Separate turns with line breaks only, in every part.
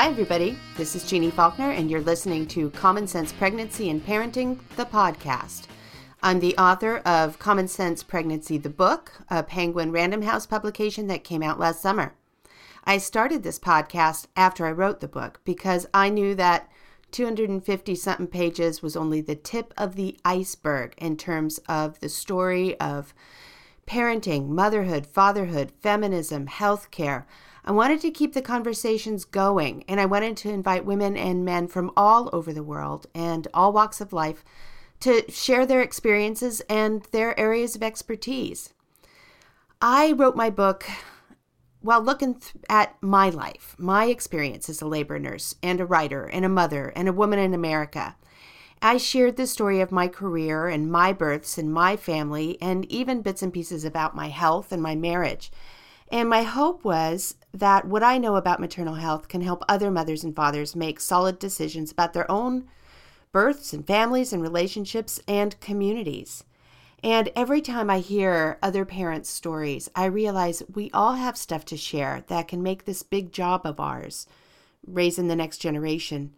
Hi, everybody. This is Jeannie Faulkner, and you're listening to Common Sense Pregnancy and Parenting, the podcast. I'm the author of Common Sense Pregnancy, the book, a Penguin Random House publication that came out last summer. I started this podcast after I wrote the book because I knew that 250 something pages was only the tip of the iceberg in terms of the story of parenting, motherhood, fatherhood, feminism, healthcare. I wanted to keep the conversations going, and I wanted to invite women and men from all over the world and all walks of life to share their experiences and their areas of expertise. I wrote my book while looking th- at my life, my experience as a labor nurse and a writer and a mother and a woman in America. I shared the story of my career and my births and my family, and even bits and pieces about my health and my marriage. And my hope was that what I know about maternal health can help other mothers and fathers make solid decisions about their own births and families and relationships and communities. And every time I hear other parents' stories, I realize we all have stuff to share that can make this big job of ours, raising the next generation,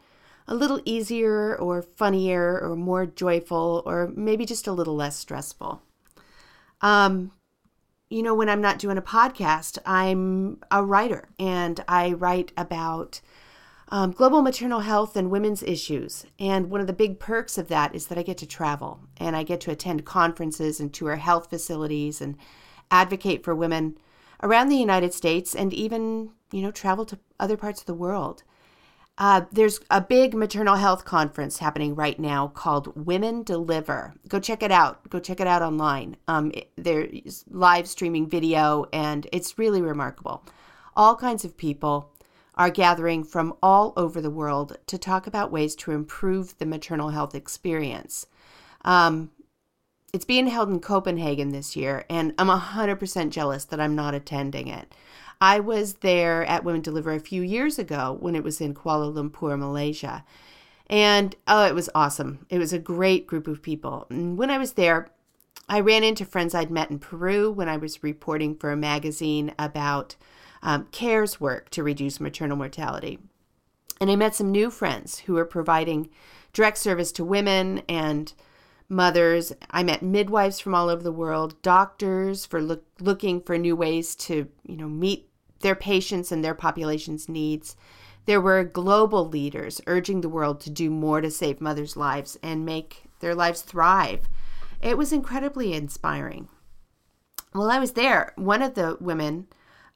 a little easier or funnier or more joyful or maybe just a little less stressful. Um, you know, when I'm not doing a podcast, I'm a writer and I write about um, global maternal health and women's issues. And one of the big perks of that is that I get to travel and I get to attend conferences and tour health facilities and advocate for women around the United States and even, you know, travel to other parts of the world. Uh, there's a big maternal health conference happening right now called Women Deliver. Go check it out. Go check it out online. Um, there's live streaming video, and it's really remarkable. All kinds of people are gathering from all over the world to talk about ways to improve the maternal health experience. Um, it's being held in Copenhagen this year, and I'm 100% jealous that I'm not attending it. I was there at Women Deliver a few years ago when it was in Kuala Lumpur, Malaysia. And oh, it was awesome. It was a great group of people. And when I was there, I ran into friends I'd met in Peru when I was reporting for a magazine about um, CARE's work to reduce maternal mortality. And I met some new friends who are providing direct service to women and mothers. I met midwives from all over the world, doctors for look, looking for new ways to, you know, meet their patients and their population's needs. There were global leaders urging the world to do more to save mothers' lives and make their lives thrive. It was incredibly inspiring. While I was there, one of the women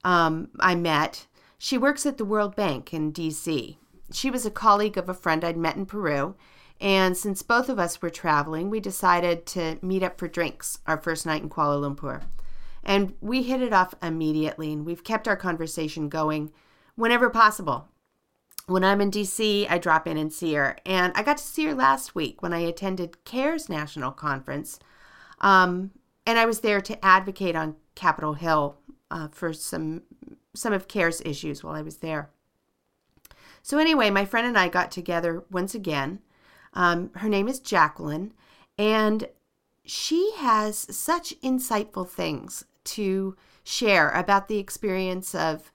um, I met. She works at the World Bank in DC. She was a colleague of a friend I'd met in Peru. And since both of us were traveling, we decided to meet up for drinks our first night in Kuala Lumpur. And we hit it off immediately, and we've kept our conversation going whenever possible. When I'm in DC, I drop in and see her. And I got to see her last week when I attended CARE's National Conference. Um, and I was there to advocate on Capitol Hill uh, for some some of CARE's issues while I was there. So anyway, my friend and I got together once again. Um, her name is Jacqueline, and she has such insightful things to share about the experience of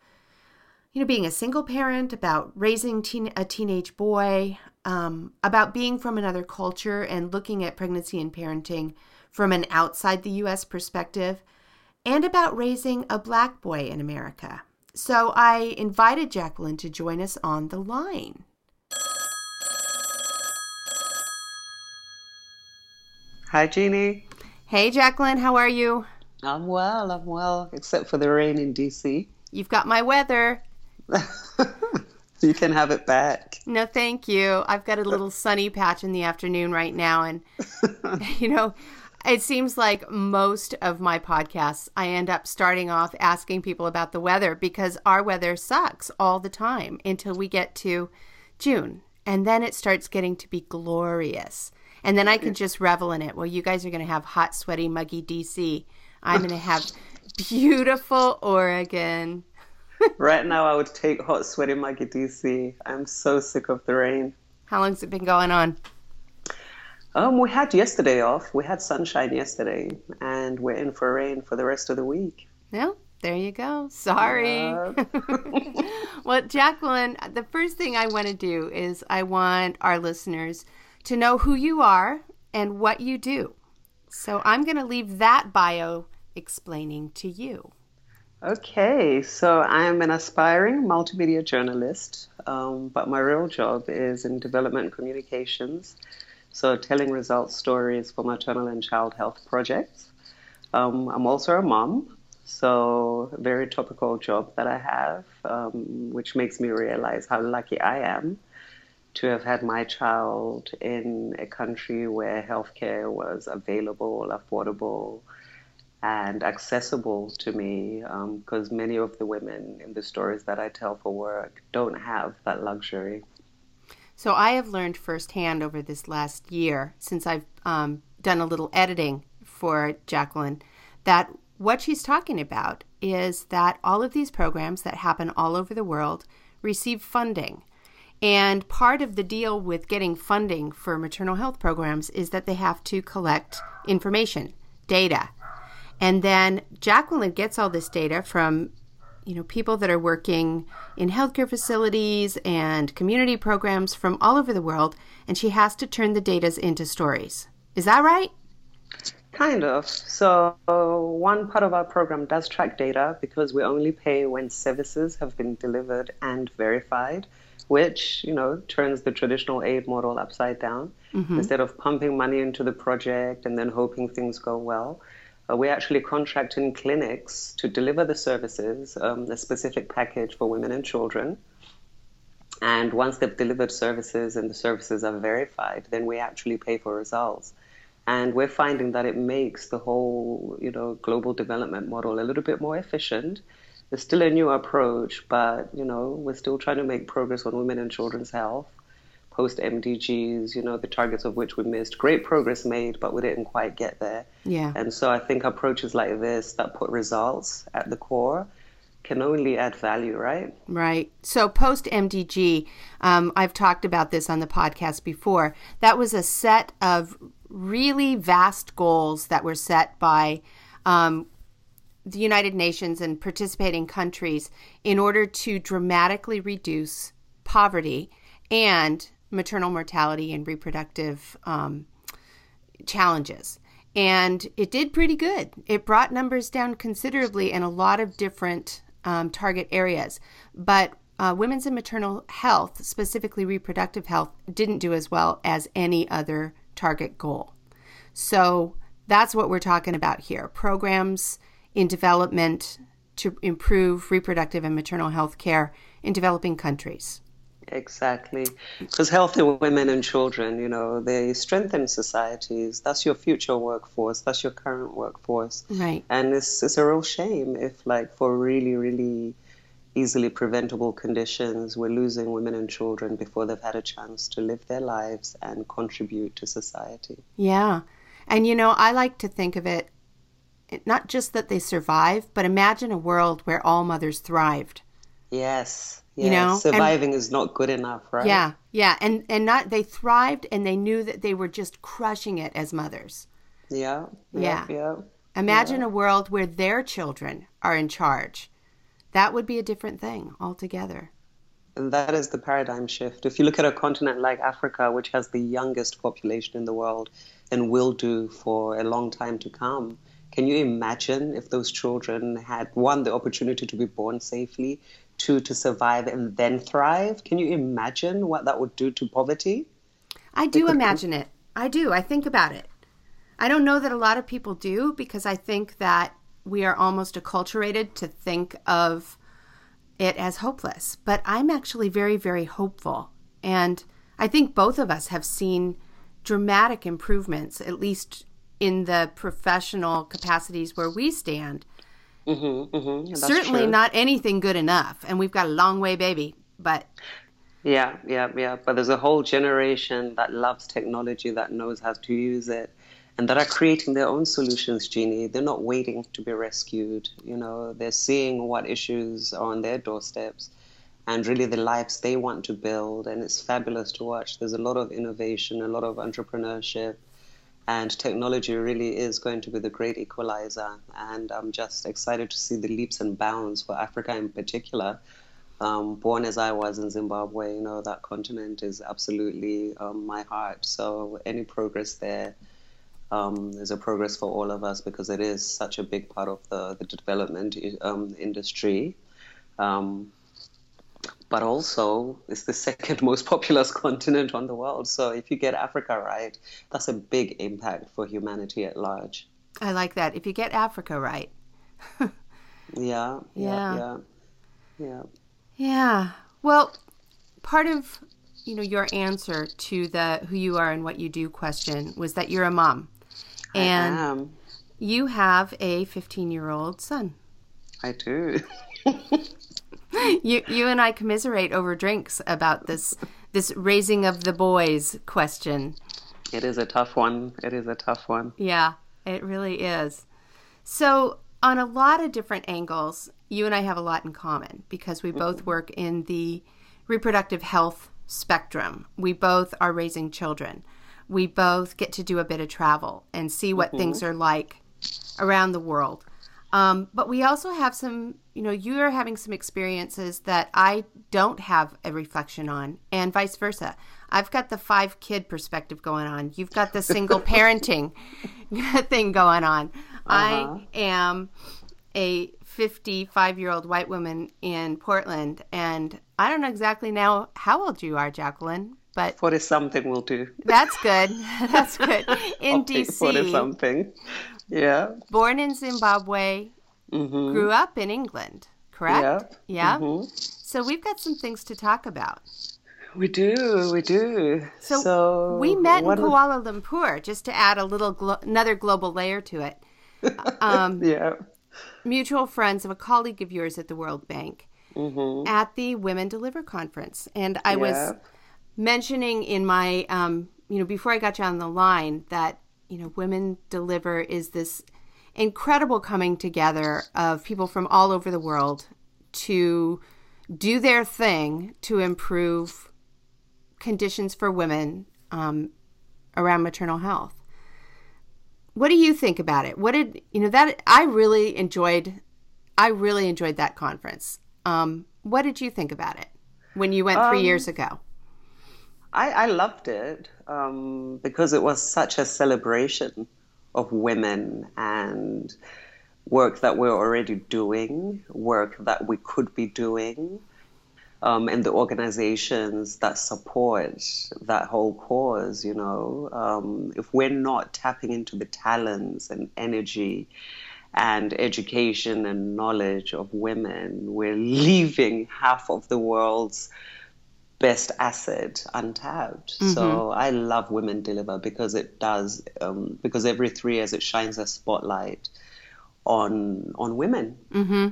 you know being a single parent about raising teen, a teenage boy um, about being from another culture and looking at pregnancy and parenting from an outside the us perspective and about raising a black boy in America. So I invited Jacqueline to join us on the line.
Hi, Jeannie.
Hey, Jacqueline, how are you?
I'm well, I'm well, except for the rain in DC.
You've got my weather.
you can have it back.
No, thank you. I've got a little sunny patch in the afternoon right now. And, you know, it seems like most of my podcasts, I end up starting off asking people about the weather because our weather sucks all the time until we get to June. And then it starts getting to be glorious. And then I can just revel in it. Well, you guys are going to have hot, sweaty, muggy DC. I'm going to have beautiful Oregon.
right now, I would take hot, sweaty, muggy DC. I'm so sick of the rain.
How long's it been going on?
Um, we had yesterday off. We had sunshine yesterday, and we're in for rain for the rest of the week.
Yeah, There you go. Sorry.
Yeah.
well, Jacqueline, the first thing I want to do is I want our listeners to know who you are and what you do. So I'm going to leave that bio explaining to you.
Okay, so I'm an aspiring multimedia journalist, um, but my real job is in development communications, so telling results stories for maternal and child health projects. Um, I'm also a mom, so a very topical job that I have, um, which makes me realize how lucky I am to have had my child in a country where healthcare was available, affordable, and accessible to me because um, many of the women in the stories that I tell for work don't have that luxury.
So I have learned firsthand over this last year, since I've um, done a little editing for Jacqueline, that what she's talking about is that all of these programs that happen all over the world receive funding. And part of the deal with getting funding for maternal health programs is that they have to collect information, data, and then Jacqueline gets all this data from you know people that are working in healthcare facilities and community programs from all over the world and she has to turn the data into stories. Is that right?
Kind of. So, one part of our program does track data because we only pay when services have been delivered and verified, which, you know, turns the traditional aid model upside down. Mm-hmm. Instead of pumping money into the project and then hoping things go well, uh, we actually contract in clinics to deliver the services, um, a specific package for women and children. And once they've delivered services and the services are verified, then we actually pay for results. And we're finding that it makes the whole, you know, global development model a little bit more efficient. It's still a new approach, but you know, we're still trying to make progress on women and children's health post MDGs, you know, the targets of which we missed. Great progress made, but we didn't quite get there.
Yeah.
And so I think approaches like this that put results at the core can only add value, right?
Right. So post MDG, um, I've talked about this on the podcast before. That was a set of really vast goals that were set by um, the United Nations and participating countries in order to dramatically reduce poverty and maternal mortality and reproductive um, challenges. And it did pretty good. It brought numbers down considerably in a lot of different um, target areas. But uh, women's and maternal health, specifically reproductive health, didn't do as well as any other target goal. So that's what we're talking about here programs in development to improve reproductive and maternal health care in developing countries.
Exactly. Because healthy women and children, you know, they strengthen societies. That's your future workforce. That's your current workforce.
Right.
And it's, it's a real shame if, like, for really, really easily preventable conditions, we're losing women and children before they've had a chance to live their lives and contribute to society.
Yeah. And, you know, I like to think of it not just that they survive, but imagine a world where all mothers thrived.
Yes you know surviving and, is not good enough right?
Yeah yeah and and not they thrived and they knew that they were just crushing it as mothers.
Yeah
yeah.
yeah
imagine
yeah.
a world where their children are in charge. That would be a different thing altogether.
And that is the paradigm shift. If you look at a continent like africa which has the youngest population in the world and will do for a long time to come can you imagine if those children had one the opportunity to be born safely to to survive and then thrive. Can you imagine what that would do to poverty?
I do imagine it. I do. I think about it. I don't know that a lot of people do because I think that we are almost acculturated to think of it as hopeless. But I'm actually very, very hopeful. And I think both of us have seen dramatic improvements, at least in the professional capacities where we stand,
Mm-hmm, mm-hmm.
Certainly
true.
not anything good enough, and we've got a long way, baby. But
yeah, yeah, yeah. But there's a whole generation that loves technology, that knows how to use it, and that are creating their own solutions. Jeannie, they're not waiting to be rescued. You know, they're seeing what issues are on their doorsteps, and really the lives they want to build. And it's fabulous to watch. There's a lot of innovation, a lot of entrepreneurship And technology really is going to be the great equalizer. And I'm just excited to see the leaps and bounds for Africa in particular. Um, born as I was in Zimbabwe, you know, that continent is absolutely um, my heart. So any progress there um, is a progress for all of us because it is such a big part of the, the development um, industry. Um, but also, it's the second most populous continent on the world. So if you get Africa right, that's a big impact for humanity at large.
I like that. If you get Africa right.
yeah, yeah, yeah, yeah.
Yeah. Well, part of you know your answer to the who you are and what you do question was that you're a mom and you have a 15 year old son.
I do.
you you and I commiserate over drinks about this this raising of the boys question.
It is a tough one. It is a tough one.
Yeah, it really is. So, on a lot of different angles, you and I have a lot in common because we both mm-hmm. work in the reproductive health spectrum. We both are raising children we both get to do a bit of travel and see what mm-hmm. things are like around the world. Um, but we also have some, you know, you are having some experiences that I don't have a reflection on, and vice versa. I've got the five kid perspective going on. You've got the single parenting thing going on. Uh-huh. I am a 55 year old white woman in Portland, and I don't know exactly now how old you are, Jacqueline, but
forty something will do.
That's good. That's good. In DC,
forty something. Yeah.
Born in Zimbabwe, mm-hmm. grew up in England. Correct. Yeah. Yeah. Mm-hmm. So we've got some things to talk about.
We do, we do.
So, so we met in Kuala Lumpur, just to add a little glo- another global layer to it.
Um, yeah.
Mutual friends of a colleague of yours at the World Bank mm-hmm. at the Women Deliver conference, and I yeah. was mentioning in my, um, you know, before I got you on the line that, you know, Women Deliver is this incredible coming together of people from all over the world to do their thing to improve conditions for women um, around maternal health. What do you think about it? What did you know that I really enjoyed? I really enjoyed that conference. Um, what did you think about it when you went three um, years ago?
I, I loved it um, because it was such a celebration of women and work that we're already doing, work that we could be doing, um, and the organizations that support that whole cause. You know, um, if we're not tapping into the talents and energy and education and knowledge of women, we're leaving half of the world's best asset untapped. Mm-hmm. So I love Women Deliver because it does um, because every three years it shines a spotlight on on women. Mm-hmm.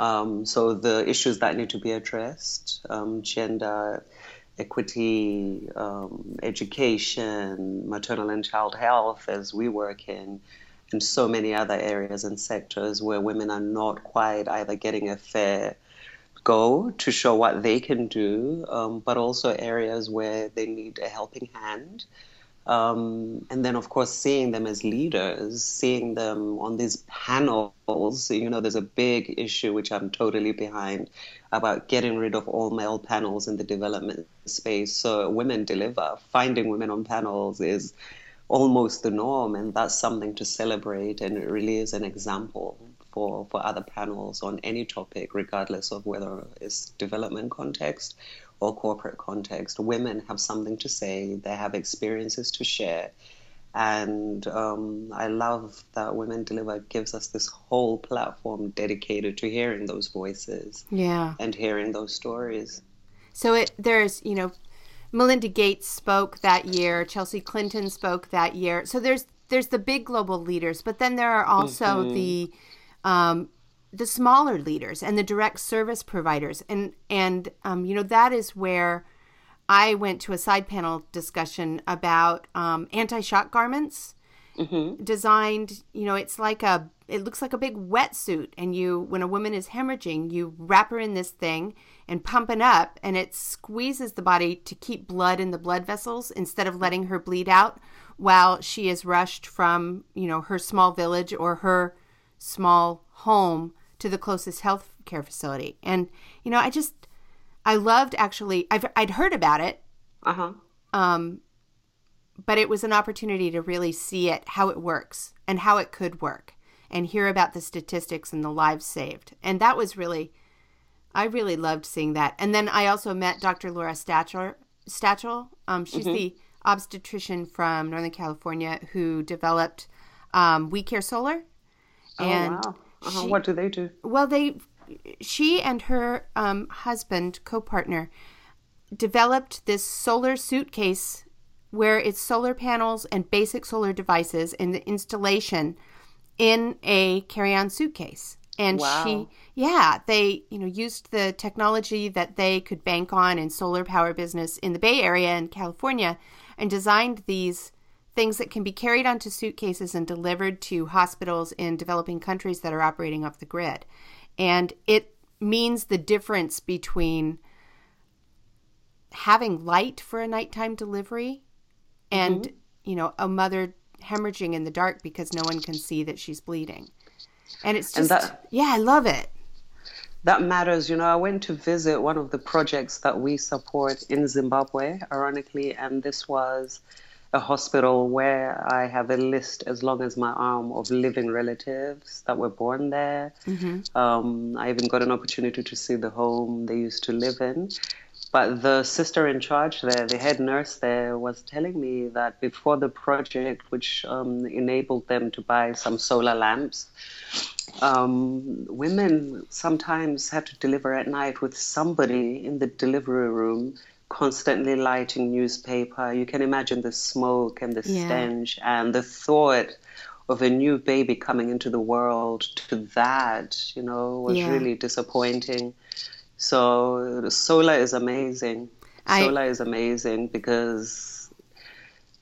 Um, so the issues that need to be addressed, um, gender equity, um, education, maternal and child health, as we work in, and so many other areas and sectors where women are not quite either getting a fair go to show what they can do, um, but also areas where they need a helping hand. Um, and then, of course, seeing them as leaders, seeing them on these panels. You know, there's a big issue which I'm totally behind about getting rid of all male panels in the development space. So, women deliver. Finding women on panels is almost the norm, and that's something to celebrate. And it really is an example for, for other panels on any topic, regardless of whether it's development context or corporate context. Women have something to say, they have experiences to share. And um, I love that Women Deliver gives us this whole platform dedicated to hearing those voices
yeah.
and hearing those stories.
So it there's, you know, Melinda Gates spoke that year, Chelsea Clinton spoke that year. So there's there's the big global leaders, but then there are also mm-hmm. the um, the smaller leaders and the direct service providers, and and um, you know that is where I went to a side panel discussion about um, anti-shock garments. Mm-hmm. Designed, you know, it's like a, it looks like a big wetsuit. And you, when a woman is hemorrhaging, you wrap her in this thing and pump it up, and it squeezes the body to keep blood in the blood vessels instead of letting her bleed out while she is rushed from, you know, her small village or her small home to the closest health care facility. And, you know, I just, I loved actually, I've, I'd heard about it.
Uh huh.
Um, but it was an opportunity to really see it, how it works and how it could work and hear about the statistics and the lives saved. And that was really, I really loved seeing that. And then I also met Dr. Laura Stachel. Stachel. Um, she's mm-hmm. the obstetrician from Northern California who developed um, We Care Solar.
Oh, and wow. Uh-huh. She, what do they do?
Well, they, she and her um, husband, co-partner, developed this solar suitcase where it's solar panels and basic solar devices and the installation in a carry-on suitcase. And wow. she, yeah, they, you know, used the technology that they could bank on in solar power business in the Bay Area in California and designed these things that can be carried onto suitcases and delivered to hospitals in developing countries that are operating off the grid. And it means the difference between having light for a nighttime delivery and, mm-hmm. you know, a mother hemorrhaging in the dark because no one can see that she's bleeding. And it's just, and that, yeah, I love it.
That matters. You know, I went to visit one of the projects that we support in Zimbabwe, ironically, and this was a hospital where I have a list as long as my arm of living relatives that were born there. Mm-hmm. Um, I even got an opportunity to see the home they used to live in. But the sister in charge there, the head nurse there, was telling me that before the project, which um, enabled them to buy some solar lamps, um, women sometimes had to deliver at night with somebody in the delivery room constantly lighting newspaper. You can imagine the smoke and the yeah. stench and the thought of a new baby coming into the world to that, you know, was yeah. really disappointing. So solar is amazing. I, solar is amazing because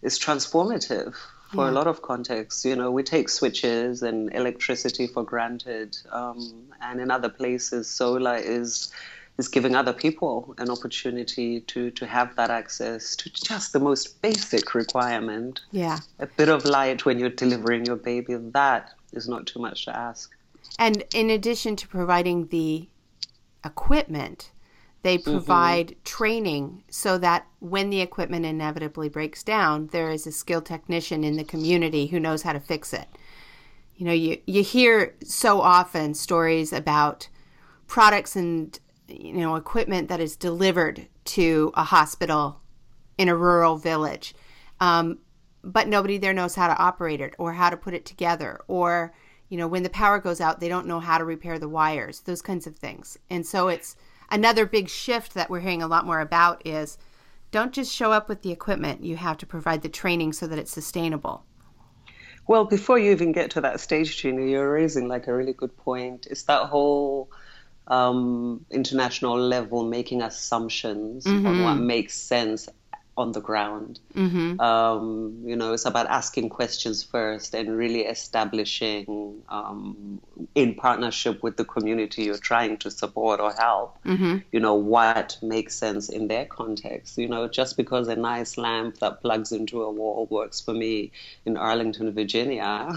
it's transformative for yeah. a lot of contexts. You know, we take switches and electricity for granted, um, and in other places, solar is is giving other people an opportunity to to have that access to just the most basic requirement.
Yeah,
a bit of light when you're delivering your baby. That is not too much to ask.
And in addition to providing the equipment, they mm-hmm. provide mm-hmm. training so that when the equipment inevitably breaks down, there is a skilled technician in the community who knows how to fix it. You know, you, you hear so often stories about products and you know equipment that is delivered to a hospital in a rural village, um, but nobody there knows how to operate it or how to put it together or you know, when the power goes out, they don't know how to repair the wires, those kinds of things. And so it's another big shift that we're hearing a lot more about is don't just show up with the equipment, you have to provide the training so that it's sustainable.
Well, before you even get to that stage, Gina, you're raising like a really good point. It's that whole um, international level making assumptions mm-hmm. on what makes sense on the ground. Mm-hmm. Um, you know, it's about asking questions first and really establishing, um, in partnership with the community you're trying to support or help, mm-hmm. you know, what makes sense in their context. You know, just because a nice lamp that plugs into a wall works for me in Arlington, Virginia.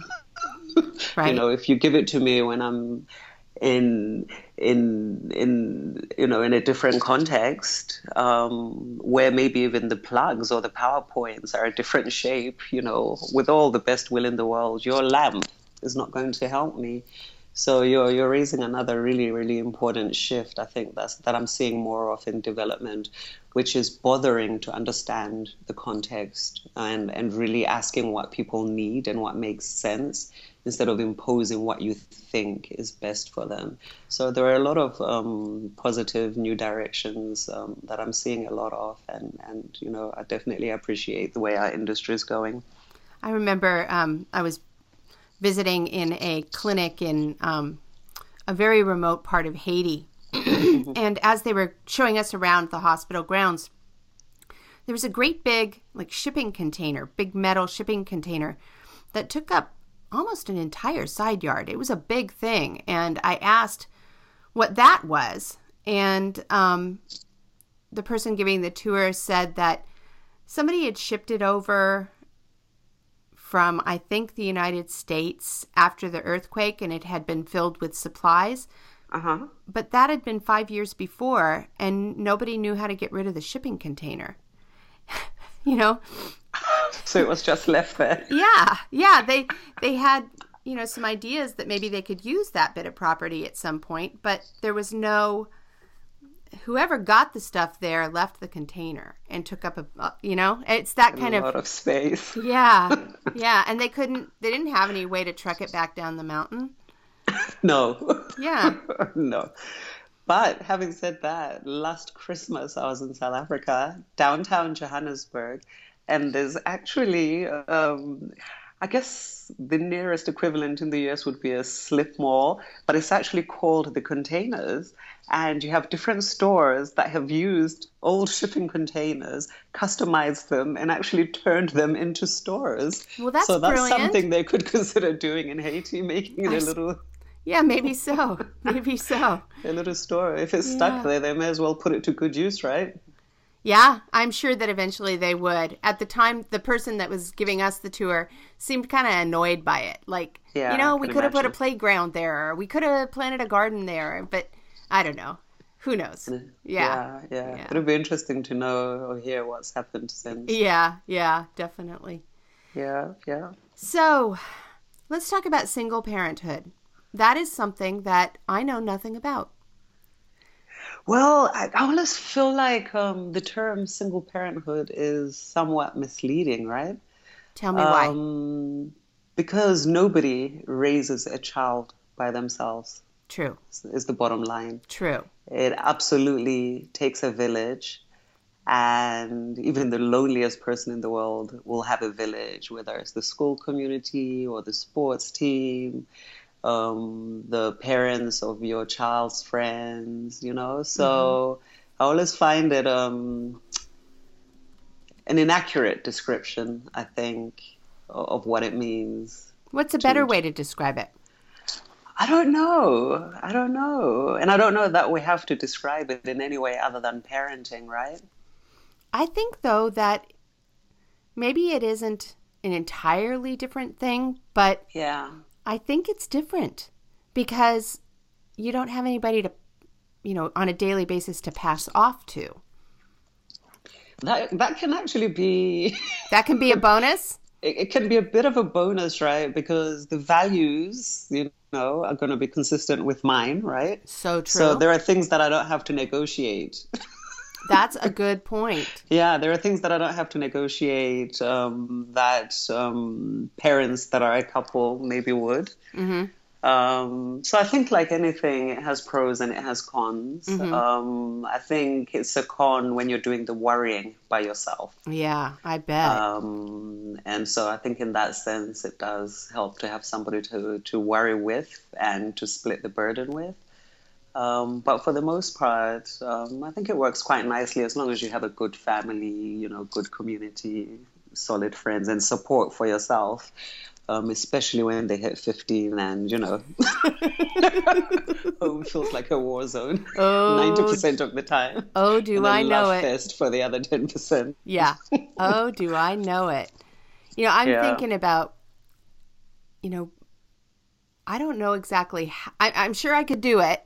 right. You know, if you give it to me when I'm in in in you know in a different context um, where maybe even the plugs or the powerpoints are a different shape you know with all the best will in the world your lamp is not going to help me. So you're you're raising another really really important shift I think that's that I'm seeing more of in development which is bothering to understand the context and and really asking what people need and what makes sense instead of imposing what you think is best for them. So there are a lot of um, positive new directions um, that I'm seeing a lot of, and and you know I definitely appreciate the way our industry is going.
I remember um, I was visiting in a clinic in um, a very remote part of Haiti, and as they were showing us around the hospital grounds. There was a great big, like, shipping container, big metal shipping container that took up almost an entire side yard. It was a big thing. And I asked what that was. And um, the person giving the tour said that somebody had shipped it over from, I think, the United States after the earthquake, and it had been filled with supplies.
Uh huh.
But that had been five years before, and nobody knew how to get rid of the shipping container. you know?
So it was just left there.
Yeah, yeah. They they had you know some ideas that maybe they could use that bit of property at some point, but there was no. Whoever got the stuff there left the container and took up a you know it's that kind
a
of
lot of space.
yeah yeah and they couldn't they didn't have any way to truck it back down the mountain
No.
yeah
no. But having said that, last Christmas I was in South Africa, downtown Johannesburg, and there's actually, um, I guess the nearest equivalent in the US would be a slip mall, but it's actually called the containers. And you have different stores that have used old shipping containers, customized them, and actually turned them into stores.
Well, that's
so that's
brilliant.
something they could consider doing in Haiti, making it a little
yeah maybe so maybe so
a little store. If it's
Yeah.
stuck there, they may as well put it to good use, right?
Yeah, I'm sure that eventually they would. At the time, the person that was giving us the tour seemed kind of annoyed by it. Like,
Yeah,
you know, we could have put a playground there, or we could have planted a garden there, but I don't know. Who knows? Yeah.
yeah, yeah.
Yeah.
It'll be interesting to know or hear what's happened since.
Yeah, yeah, definitely.
Yeah, yeah.
So, let's talk about single parenthood. That is something that I know nothing about.
Well, I, always feel like um, the term single parenthood is somewhat misleading, right?
Tell me why.
Um, because nobody raises a child by themselves,
True,
is the bottom line.
true.
It absolutely takes a village, and even the loneliest person in the world will have a village, whether it's the school community or the sports team, um, the parents of your child's friends, you know. So I always find it um, an inaccurate description, I think, of what it means.
What's a better way to describe it?
I don't know. I don't know. And I don't know that we have to describe it in any way other than parenting, right?
I think, though, that maybe it isn't an entirely different thing, but
Yeah.
I think it's different because you don't have anybody to, you know, on a daily basis to pass off to.
That that can actually be
That can be a bonus.
it, it can be a bit of a bonus, right? Because the values, you know, are going to be consistent with mine, right?
So true.
So there are things that I don't have to negotiate.
That's a good point.
Yeah, there are things that I don't have to negotiate um, that um, parents that are a couple maybe would.
hmm
Um, so I think, like anything, it has pros and it has cons.
Mhm.
Um, I think it's a con when you're doing the worrying by yourself.
Yeah, I bet.
Um, and so I think in that sense, it does help to have somebody to, to worry with and to split the burden with. Um, but for the most part, um, I think it works quite nicely as long as you have a good family, you know, good community, solid friends, and support for yourself. Um, especially when they hit 15 and, you know, home feels like a war zone
oh,
90% of the time.
oh, do
and then
I know it?
fest for the other 10%.
Yeah. Oh, do I know it? You know, I'm
Yeah.
thinking about, you know, I don't know exactly. How, I, I'm sure I could do it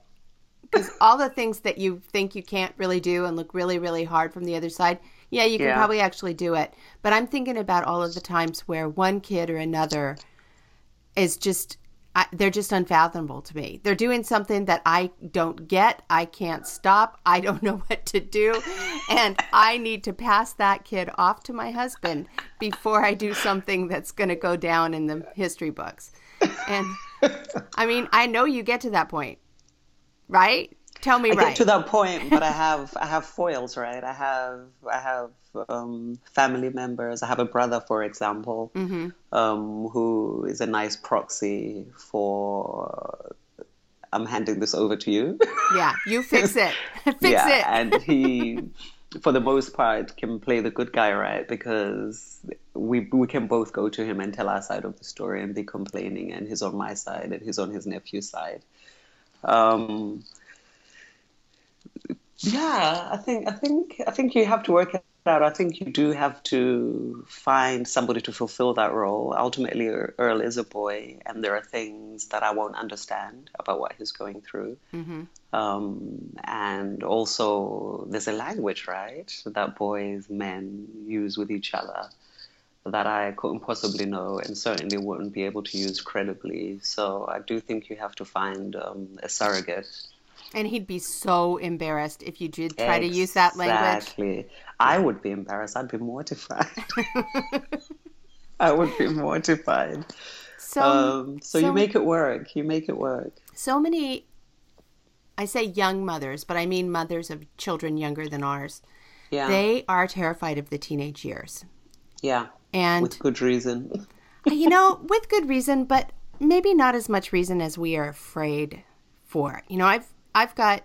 because all the things that you think you can't really do and look really, really hard from the other side, yeah, you can
Yeah.
probably actually do it. But I'm thinking about all of the times where one kid or another is just. I, they're just unfathomable to me. They're doing something that I don't get. I can't stop. I don't know what to do. And I need to pass that kid off to my husband before I do something that's going to go down in the history books. And I mean, I know you get to that point, right? Tell me
I
right.
get to that point, but I have I have foils, right? I have I have um, family members. I have a brother, for example,
hmm
um, who is a nice proxy for. I'm handing this over to you.
Yeah, you fix it. fix
yeah,
it.
and he, for the most part, can play the good guy, right? Because we we can both go to him and tell our side of the story and be complaining, and he's on my side and he's on his nephew's side. Um, yeah, I think I think I think you have to work it out. I think you do have to find somebody to fulfill that role. Ultimately, Earl is a boy, and there are things that I won't understand about what he's going through. Mm-hmm. Um, and also, there's a language, right, that boys, men use with each other that I couldn't possibly know and certainly wouldn't be able to use credibly. So I do think you have to find um, a surrogate
and he'd be so embarrassed if you did try exactly. to use that language.
Exactly. I would be embarrassed. I'd be mortified. I would be mortified. So, um, so, so, you make it work. You make it work.
So many, I say young mothers, but I mean mothers of children younger than ours. Yeah. They are terrified of the teenage years.
Yeah. And with good reason.
you know, with good reason, but maybe not as much reason as we are afraid for. You know, I've I've got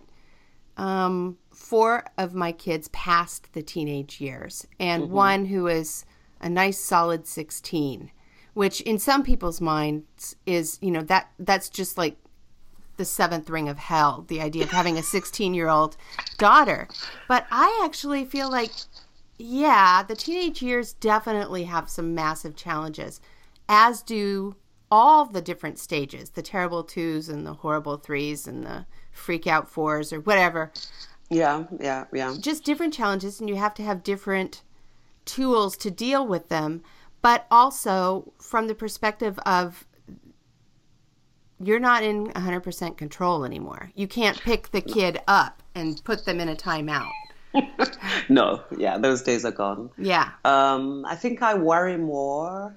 um, four of my kids past the teenage years, and mm-hmm. one who is a nice solid 16, which in some people's minds is, you know, that that's just like the seventh ring of hell, the idea of having a 16 year old daughter. But I actually feel like, yeah, the teenage years definitely have some massive challenges, as do all the different stages the terrible twos and the horrible threes and the freak out fours or whatever.
Yeah, yeah, yeah.
Just different challenges, and you have to have different tools to deal with them. But also from the perspective of you're not in 100% control anymore. You can't pick the kid up and put them in a timeout.
no, yeah, those days are gone.
Yeah.
Um, I think I worry more.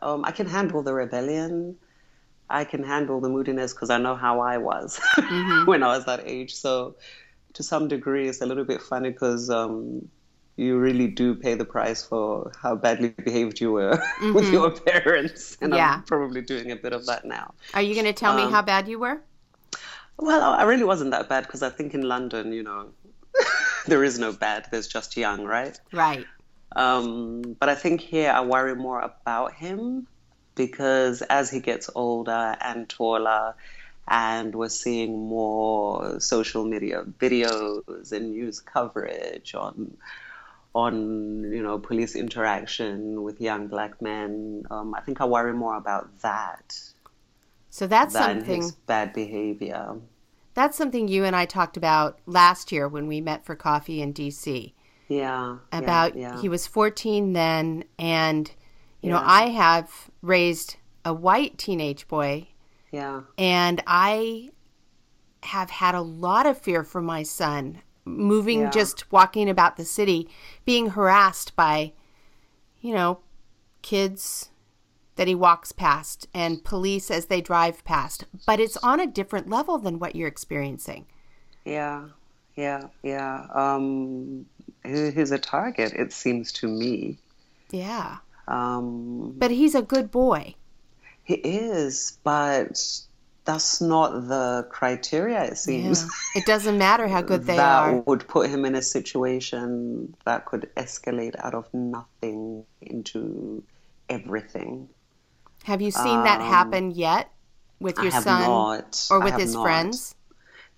Um, I can handle the rebellion. I can handle the moodiness because I know how I was mm-hmm. when I was that age. So, to some degree, it's a little bit funny because um, you really do pay the price for how badly behaved you were mm-hmm. with your parents. And yeah. I'm probably doing a bit of that now.
Are you going to tell um, me how bad you were?
Well, I really wasn't that bad because I think in London, you know, there is no bad, there's just young, right?
Right.
Um, but I think here I worry more about him because as he gets older and taller, and we're seeing more social media videos and news coverage on on you know police interaction with young black men. Um, I think I worry more about that.
So that's something
bad behavior.
That's something you and I talked about last year when we met for coffee in DC.
Yeah.
About
yeah, yeah.
he was 14 then and you yeah. know, I have raised a white teenage boy.
Yeah.
And I have had a lot of fear for my son moving just walking about the city being harassed by you know kids that he walks past and police as they drive past but it's on a different level than what you're experiencing
yeah yeah yeah um he's a target it seems to me
yeah
um,
but he's a good boy.
He is, but that's not the criteria, it seems. Yeah.
It doesn't matter how good they
that
are.
That would put him in a situation that could escalate out of nothing into everything.
Have you seen um, that happen yet with your son
not.
or with his not. friends?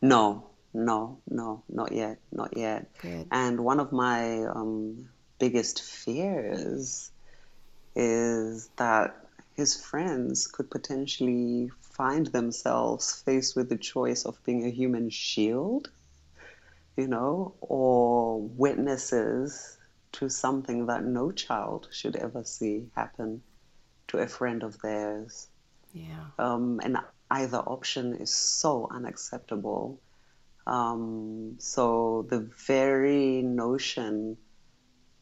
No, no, no, not yet, not yet.
Good.
And one of my um, biggest fears is that his friends could potentially find themselves faced with the choice of being a human shield, you know, or witnesses to something that no child should ever see happen to a friend of theirs.
Yeah.
Um, and either option is so unacceptable. Um, so the very notion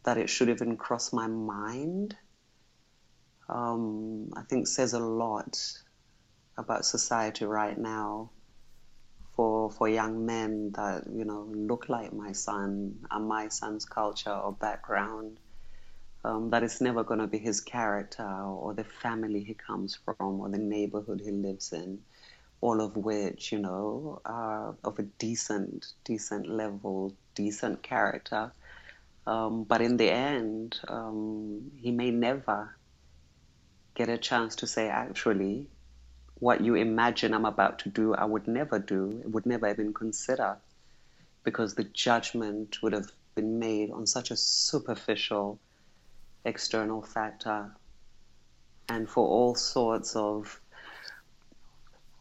that it should even cross my mind um, I think says a lot about society right now for for young men that you know look like my son and my son's culture or background. Um, that it's never going to be his character or the family he comes from or the neighborhood he lives in, all of which you know are of a decent, decent level, decent character. Um, but in the end, um, he may never get a chance to say, actually, what you imagine I'm about to do, I would never do, would never even consider, because the judgment would have been made on such a superficial external factor and for all sorts of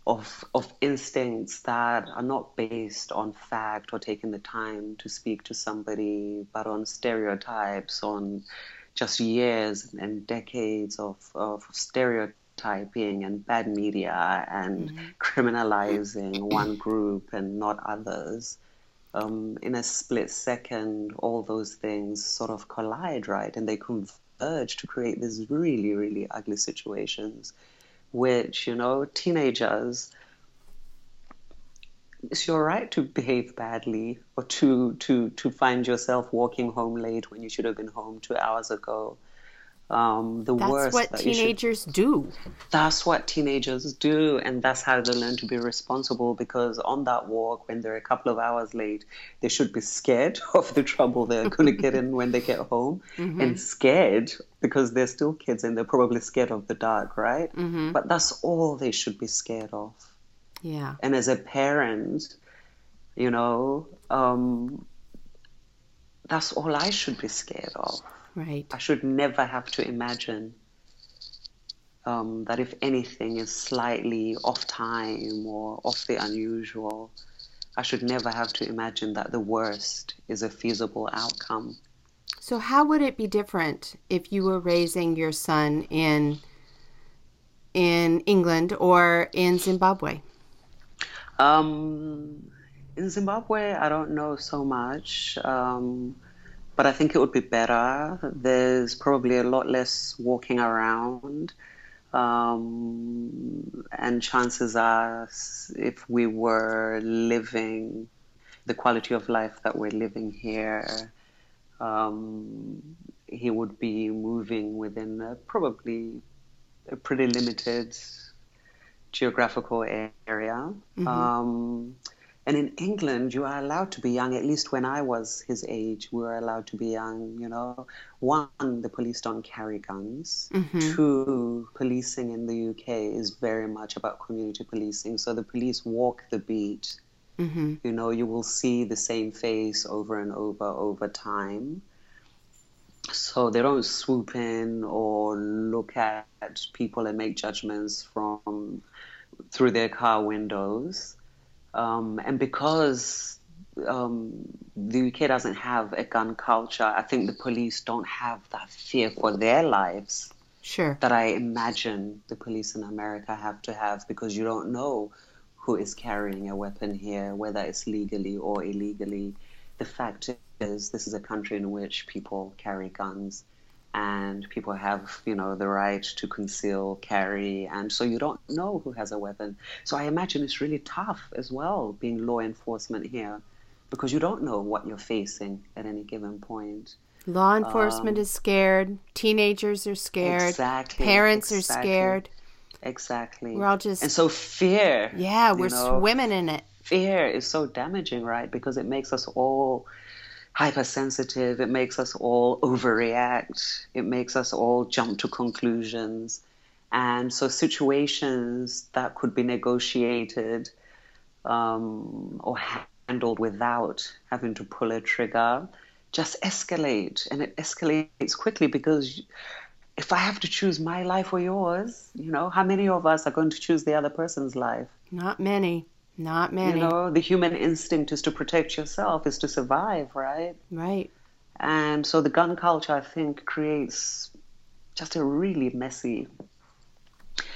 of of instincts that are not based on fact or taking the time to speak to somebody, but on stereotypes, on just years and decades of, of stereotyping and bad media and mm-hmm. criminalizing one group and not others. Um, in a split second, all those things sort of collide, right? And they converge to create these really, really ugly situations which, you know, teenagers, it's your right to behave badly or to, to, to find yourself walking home late when you should have been home two hours ago um, the
that's
worst.
what
that
teenagers
should,
do.
That's what teenagers do, and that's how they learn to be responsible. Because on that walk, when they're a couple of hours late, they should be scared of the trouble they're going to get in when they get home, mm-hmm. and scared because they're still kids and they're probably scared of the dark, right? Mm-hmm. But that's all they should be scared of.
Yeah.
And as a parent, you know, um, that's all I should be scared of.
Right.
I should never have to imagine um, that if anything is slightly off time or off the unusual, I should never have to imagine that the worst is a feasible outcome.
So, how would it be different if you were raising your son in in England or in Zimbabwe?
Um, in Zimbabwe, I don't know so much. Um, but I think it would be better. There's probably a lot less walking around. Um, and chances are, if we were living the quality of life that we're living here, um, he would be moving within a, probably a pretty limited geographical area. Mm-hmm. Um, and in England, you are allowed to be young. At least when I was his age, we were allowed to be young. You know, one, the police don't carry guns. Mm-hmm. Two, policing in the UK is very much about community policing. So the police walk the beat. Mm-hmm. You know, you will see the same face over and over over time. So they don't swoop in or look at people and make judgments from through their car windows um, and because um, the UK doesn't have a gun culture, I think the police don't have that fear for their lives.
Sure.
That I imagine the police in America have to have because you don't know who is carrying a weapon here, whether it's legally or illegally. The fact is, this is a country in which people carry guns and people have you know the right to conceal carry and so you don't know who has a weapon. So i imagine it's really tough as well being law enforcement here because you don't know what you're facing at any given point.
Law enforcement um, is scared. Teenagers are scared. Exactly, parents exactly, are scared.
Exactly.
We're all just
and so fear
yeah we're know, swimming in it.
Fear is so damaging right? Because it makes us all hypersensitive. It makes us all overreact. It makes us all jump to conclusions. And so, situations that could be negotiated um, or handled without having to pull a trigger just escalate. And it escalates quickly because if I have to choose my life or yours, you know, how many of us are going to choose the other person's life?
Not many. Not many.
You know, the human instinct is to protect yourself, is to survive, right?
Right.
And so the gun culture, I think, creates just a really messy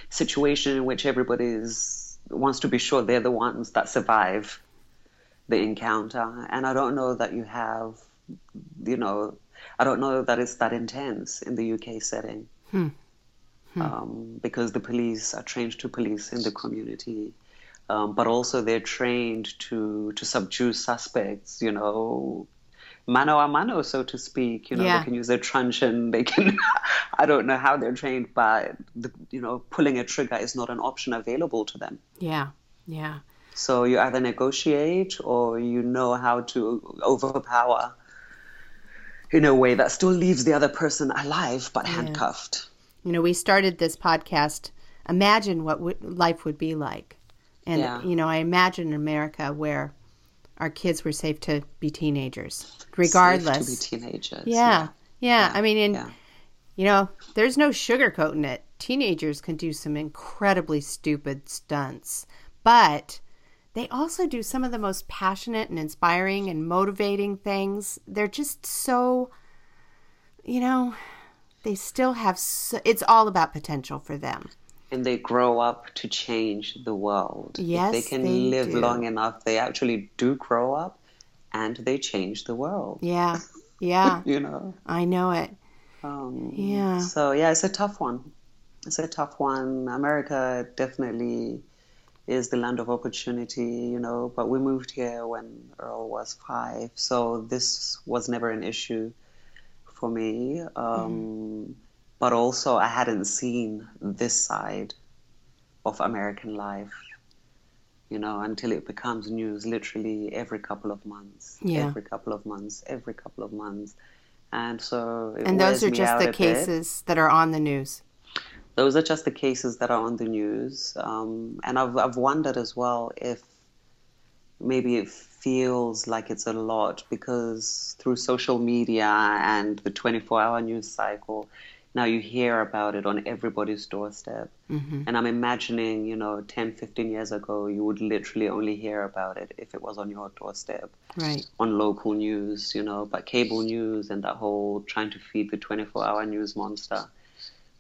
situation in which everybody is, wants to be sure they're the ones that survive the encounter. And I don't know that you have, you know, I don't know that it's that intense in the UK setting. Hmm. Hmm. Um, because the police are trained to police in the community um, but also they're trained to to subdue suspects. You know, mano a mano, so to speak. You know, yeah. they can use a truncheon. They can. I don't know how they're trained, but the, you know, pulling a trigger is not an option available to them.
Yeah, yeah.
So you either negotiate or you know how to overpower in a way that still leaves the other person alive but yeah. handcuffed.
You know, we started this podcast. Imagine what w- life would be like and, yeah. you know, I imagine in America where our kids were safe to be teenagers, regardless.
Safe to be teenagers.
Yeah. Yeah. yeah. I mean, in,
yeah.
you know, there's no sugarcoating it. Teenagers can do some incredibly stupid stunts, but they also do some of the most passionate and inspiring and motivating things. They're just so, you know, they still have, so, it's all about potential for them
and they grow up to change the world.
Yes,
if they can
they
live
do.
long enough, they actually do grow up and they change the world.
Yeah, yeah,
you know.
I know it.
Um,
Yeah.
So yeah, it's a tough one. It's a tough one. America definitely is the land of opportunity, you know. But we moved here when Earl was five, so this was never an issue for me. Um,
Mm-hmm.
But also, I hadn't seen this side of American life, you know, until it becomes news literally every couple of months.
Yeah.
Every couple of months. Every couple of months. And so it
And those are just the
a bit.
cases that are on the news.
Those are just the cases that are on the news. Um, and I've, I've wondered as well if maybe it feels like it's a lot because through social media and the 24 hour news cycle, now you hear about it on everybody's doorstep.
Mm-hmm.
And I'm imagining, you know, 10, 15 years ago, you would literally only hear about it if it was on your doorstep
Right.
on local news, you know, but cable news and that whole trying to feed the 24 hour news monster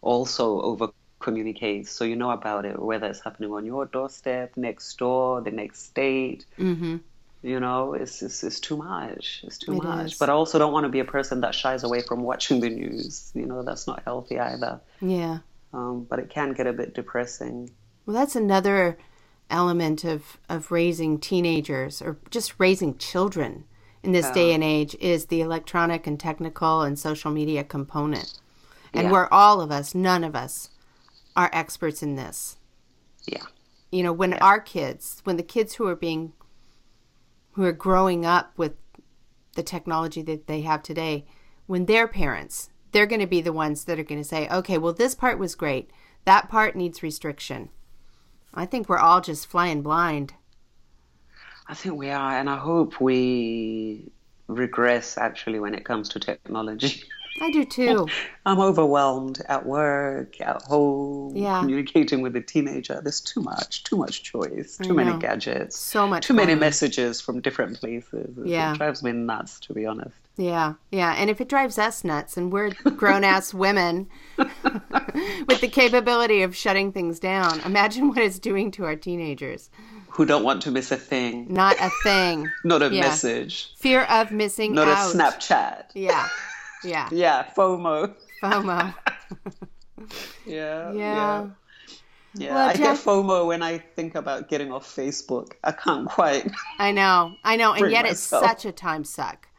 also over communicates. So you know about it, whether it's happening on your doorstep, next door, the next state.
Mm-hmm.
You know, it's, it's, it's too much. It's too
It
much.
is.
But I also don't want to be a person that shies away from watching the news. You know, that's not healthy either.
Yeah.
Um, but it can get a bit depressing.
Well, that's another element of, of raising teenagers or just raising children in this day and age is the electronic and technical and social media component. And
Yeah.
where all of us, none of us, are experts in this.
Yeah.
You know, when our kids, when the kids who are being, who are growing up with the technology that they have today, when their parents, they're going to be the ones that are going to say, okay, well, this part was great. That part needs restriction. I think we're all just flying blind.
I think we are, and I hope we regress actually when it comes to technology.
I do too.
I'm overwhelmed at work, at home,
Yeah.
communicating with a teenager. There's too much, too much choice, too many gadgets,
So much
too many messages from different places. It-
Yeah.
Drives me nuts, to be honest.
Yeah, yeah. And if it drives us nuts and we're grown ass women with the capability of shutting things down, imagine what it's doing to our teenagers.
Who don't want to miss a thing,
Not a thing.
not a
Yeah.
message,
Fear of missing
not
out.
a Snapchat.
Yeah, yeah.
Yeah, FOMO.
FOMO.
Yeah,
Yeah.
Yeah,
Well,
I get FOMO when I think about getting off Facebook. I can't quite,
I know, I know. And yet it's such a time suck.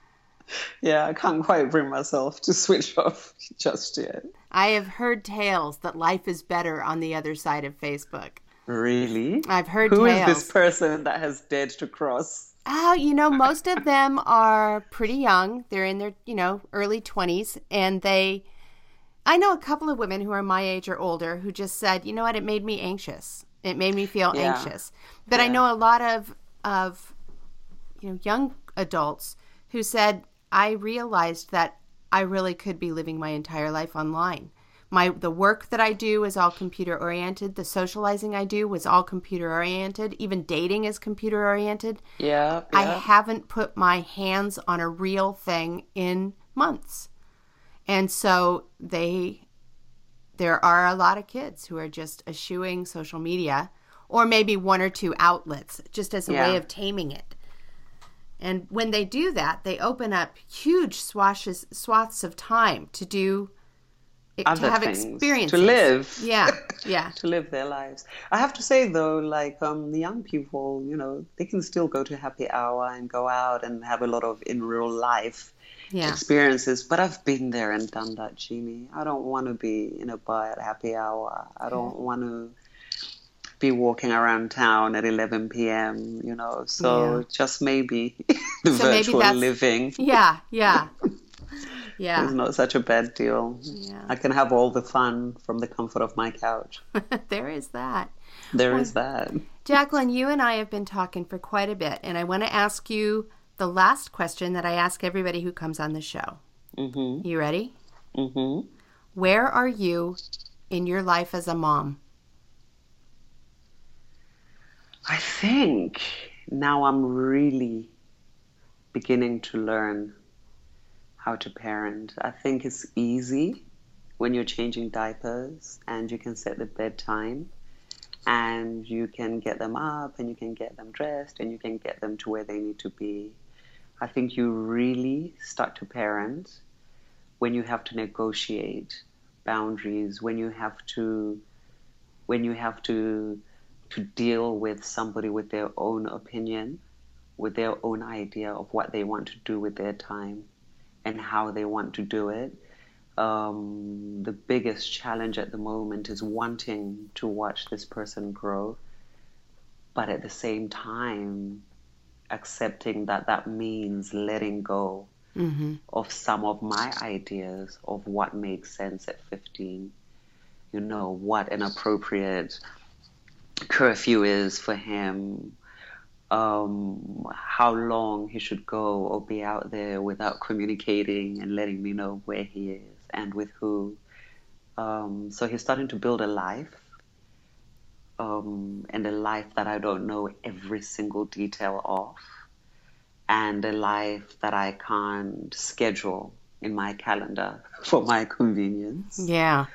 yeah, I can't quite bring myself to switch off just yet.
I have heard tales that life is better on the other side of Facebook.
Really?
I've heard tales.
Who is this person that has dared to cross?
Oh, you know, most of them are pretty young. They're in their, you know, early 20s. And they, I know a couple of women who are my age or older who just said, you know what, it made me anxious. It made me feel
Yeah.
anxious. But I know a lot of, of, you know, young adults who said, I realized that I really could be living my entire life online. My the work that I do is all computer oriented. The socializing I do was all computer oriented. Even dating is computer oriented.
Yeah,
I haven't put my hands on a real thing in months. And so they there are a lot of kids who are just eschewing social media or maybe one or two outlets just as a
Yeah.
way of taming it. And when they do that, they open up huge swashes swaths of time to do to
Other
have
things,
experiences.
to live.
Yeah. Yeah.
to live their lives. I have to say though, like um, the young people, you know, they can still go to happy hour and go out and have a lot of in real life
Yeah.
experiences. But I've been there and done that, Jeannie. I don't want to be in a bar at happy hour. I don't want to be walking around town at 11 p.m. You know, so
Yeah.
just maybe the
So maybe
virtual
that's-
living.
Yeah, yeah. Yeah.
It's not such a bad deal.
Yeah.
I can have all the fun from the comfort of my couch.
there is that.
There is that.
Jacqueline, you and I have been talking for quite a bit, and I want to ask you the last question that I ask everybody who comes on the show.
Mm-hmm.
You ready?
Mm-hmm.
Where are you in your life as a mom?
I think now I'm really beginning to learn how to parent. I think it's easy when you're changing diapers and you can set the bedtime and you can get them up and you can get them dressed and you can get them to where they need to be. I think you really start to parent when you have to negotiate boundaries, when you have to when you have to to deal with somebody with their own opinion, with their own idea of what they want to do with their time and how they want to do it. Um, the biggest challenge at the moment is wanting to watch this person grow, but at the same time, accepting that that means letting go
Mm-hmm.
of some of my ideas of what makes sense at 15. You know, what an appropriate curfew is for him, um, how long he should go or be out there without communicating and letting me know where he is and with who. Um, so he's starting to build a life. Um, and a life that I don't know every single detail of and a life that I can't schedule in my calendar for my convenience.
Yeah.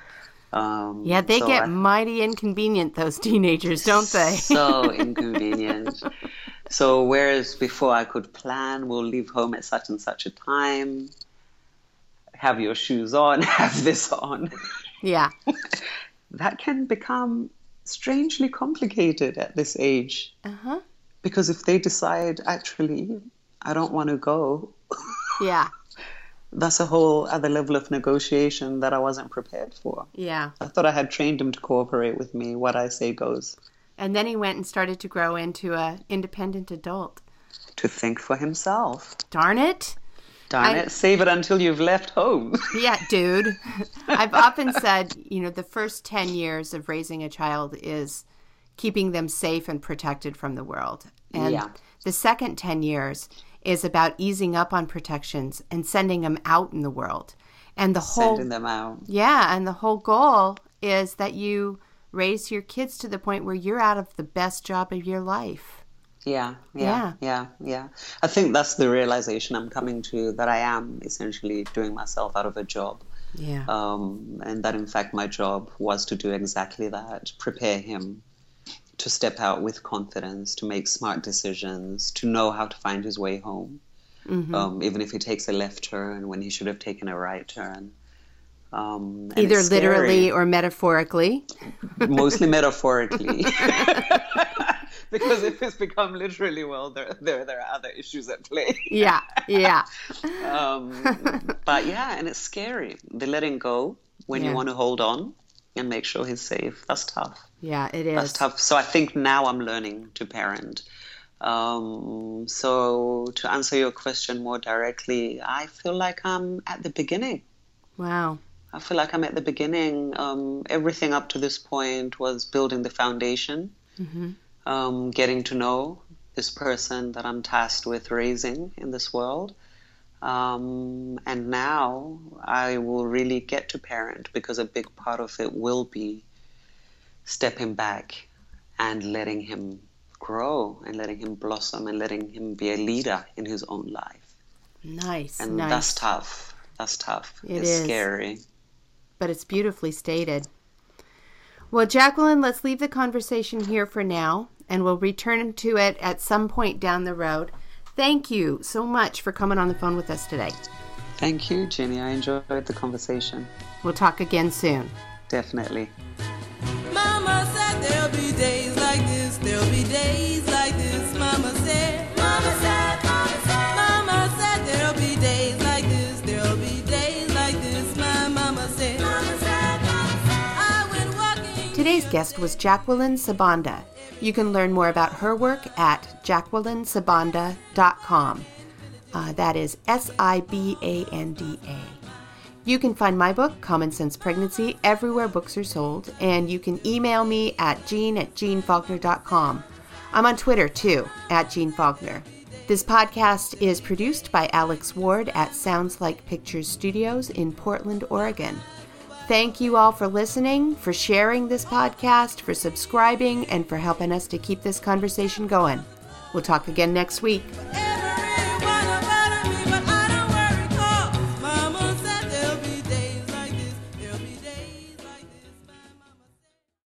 Um,
Yeah, they
so
get
I-
mighty inconvenient, those teenagers, don't they?
so inconvenient. So whereas before I could plan, we'll leave home at such and such a time, have your shoes on, have this on,
yeah.
that can become strangely complicated at this age.
Uh huh.
Because if they decide, actually, I don't want to go,
Yeah.
that's a whole other level of negotiation that I wasn't prepared for.
Yeah.
I thought I had trained him to cooperate with me. What I say goes.
And then he went and started to grow into a independent adult.
To think for himself.
Darn it.
Darn
I-
it, save it until you've left home.
Yeah, dude. I've often said, you know, the first 10 years of raising a child is keeping them safe and protected from the world. And
Yeah.
the second 10 years is about easing up on protections and sending them out in the world. And the whole
Sending them out.
Yeah, and the whole goal is that you raise your kids to the point where you're out of the best job of your life.
Yeah, yeah, yeah, yeah. I think that's the realization I'm coming to that I am essentially doing myself out of a job.
Yeah.
Um, and that in fact my job was to do exactly that prepare him to step out with confidence, to make smart decisions, to know how to find his way home.
Mm-hmm.
Um, even if he takes a left turn when he should have taken a right turn. Um,
Either literally or metaphorically.
mostly metaphorically. because if it's become literally, well, there, there, there are other issues at play.
Yeah, yeah.
Um, but yeah, and it's scary. The letting go when
Yeah.
you want to hold on and make sure he's safe. That's tough.
Yeah, it is.
That's tough. So I think now I'm learning to parent. Um, so to answer your question more directly, I feel like I'm at the beginning.
Wow.
I feel like I'm at the beginning. Um, everything up to this point was building the foundation, um, getting to know this person that I'm tasked with raising in this world. Um, and now I will really get to parent because a big part of it will be stepping back and letting him grow and letting him blossom and letting him be a leader in his own life.
Nice,
And
nice.
that's tough. That's tough.
It
it's
is.
scary.
But it's beautifully stated. Well, Jacqueline, let's leave the conversation here for now, and we'll return to it at some point down the road. Thank you so much for coming on the phone with us today.
Thank you, Jenny. I enjoyed the conversation.
We'll talk again soon.
Definitely.
Mama said there'll be days like this, there'll be days
guest was Jacqueline Sibanda. You can learn more about her work at jacquelinesibanda.com. Uh, that is S I B A N D A. You can find my book, Common Sense Pregnancy, everywhere books are sold, and you can email me at jean at jeannefaulkner.com. I'm on Twitter too, at Jeanne Faulkner. This podcast is produced by Alex Ward at Sounds Like Pictures Studios in Portland, Oregon. Thank you all for listening, for sharing this podcast, for subscribing, and for helping us to keep this conversation going. We'll talk again next week.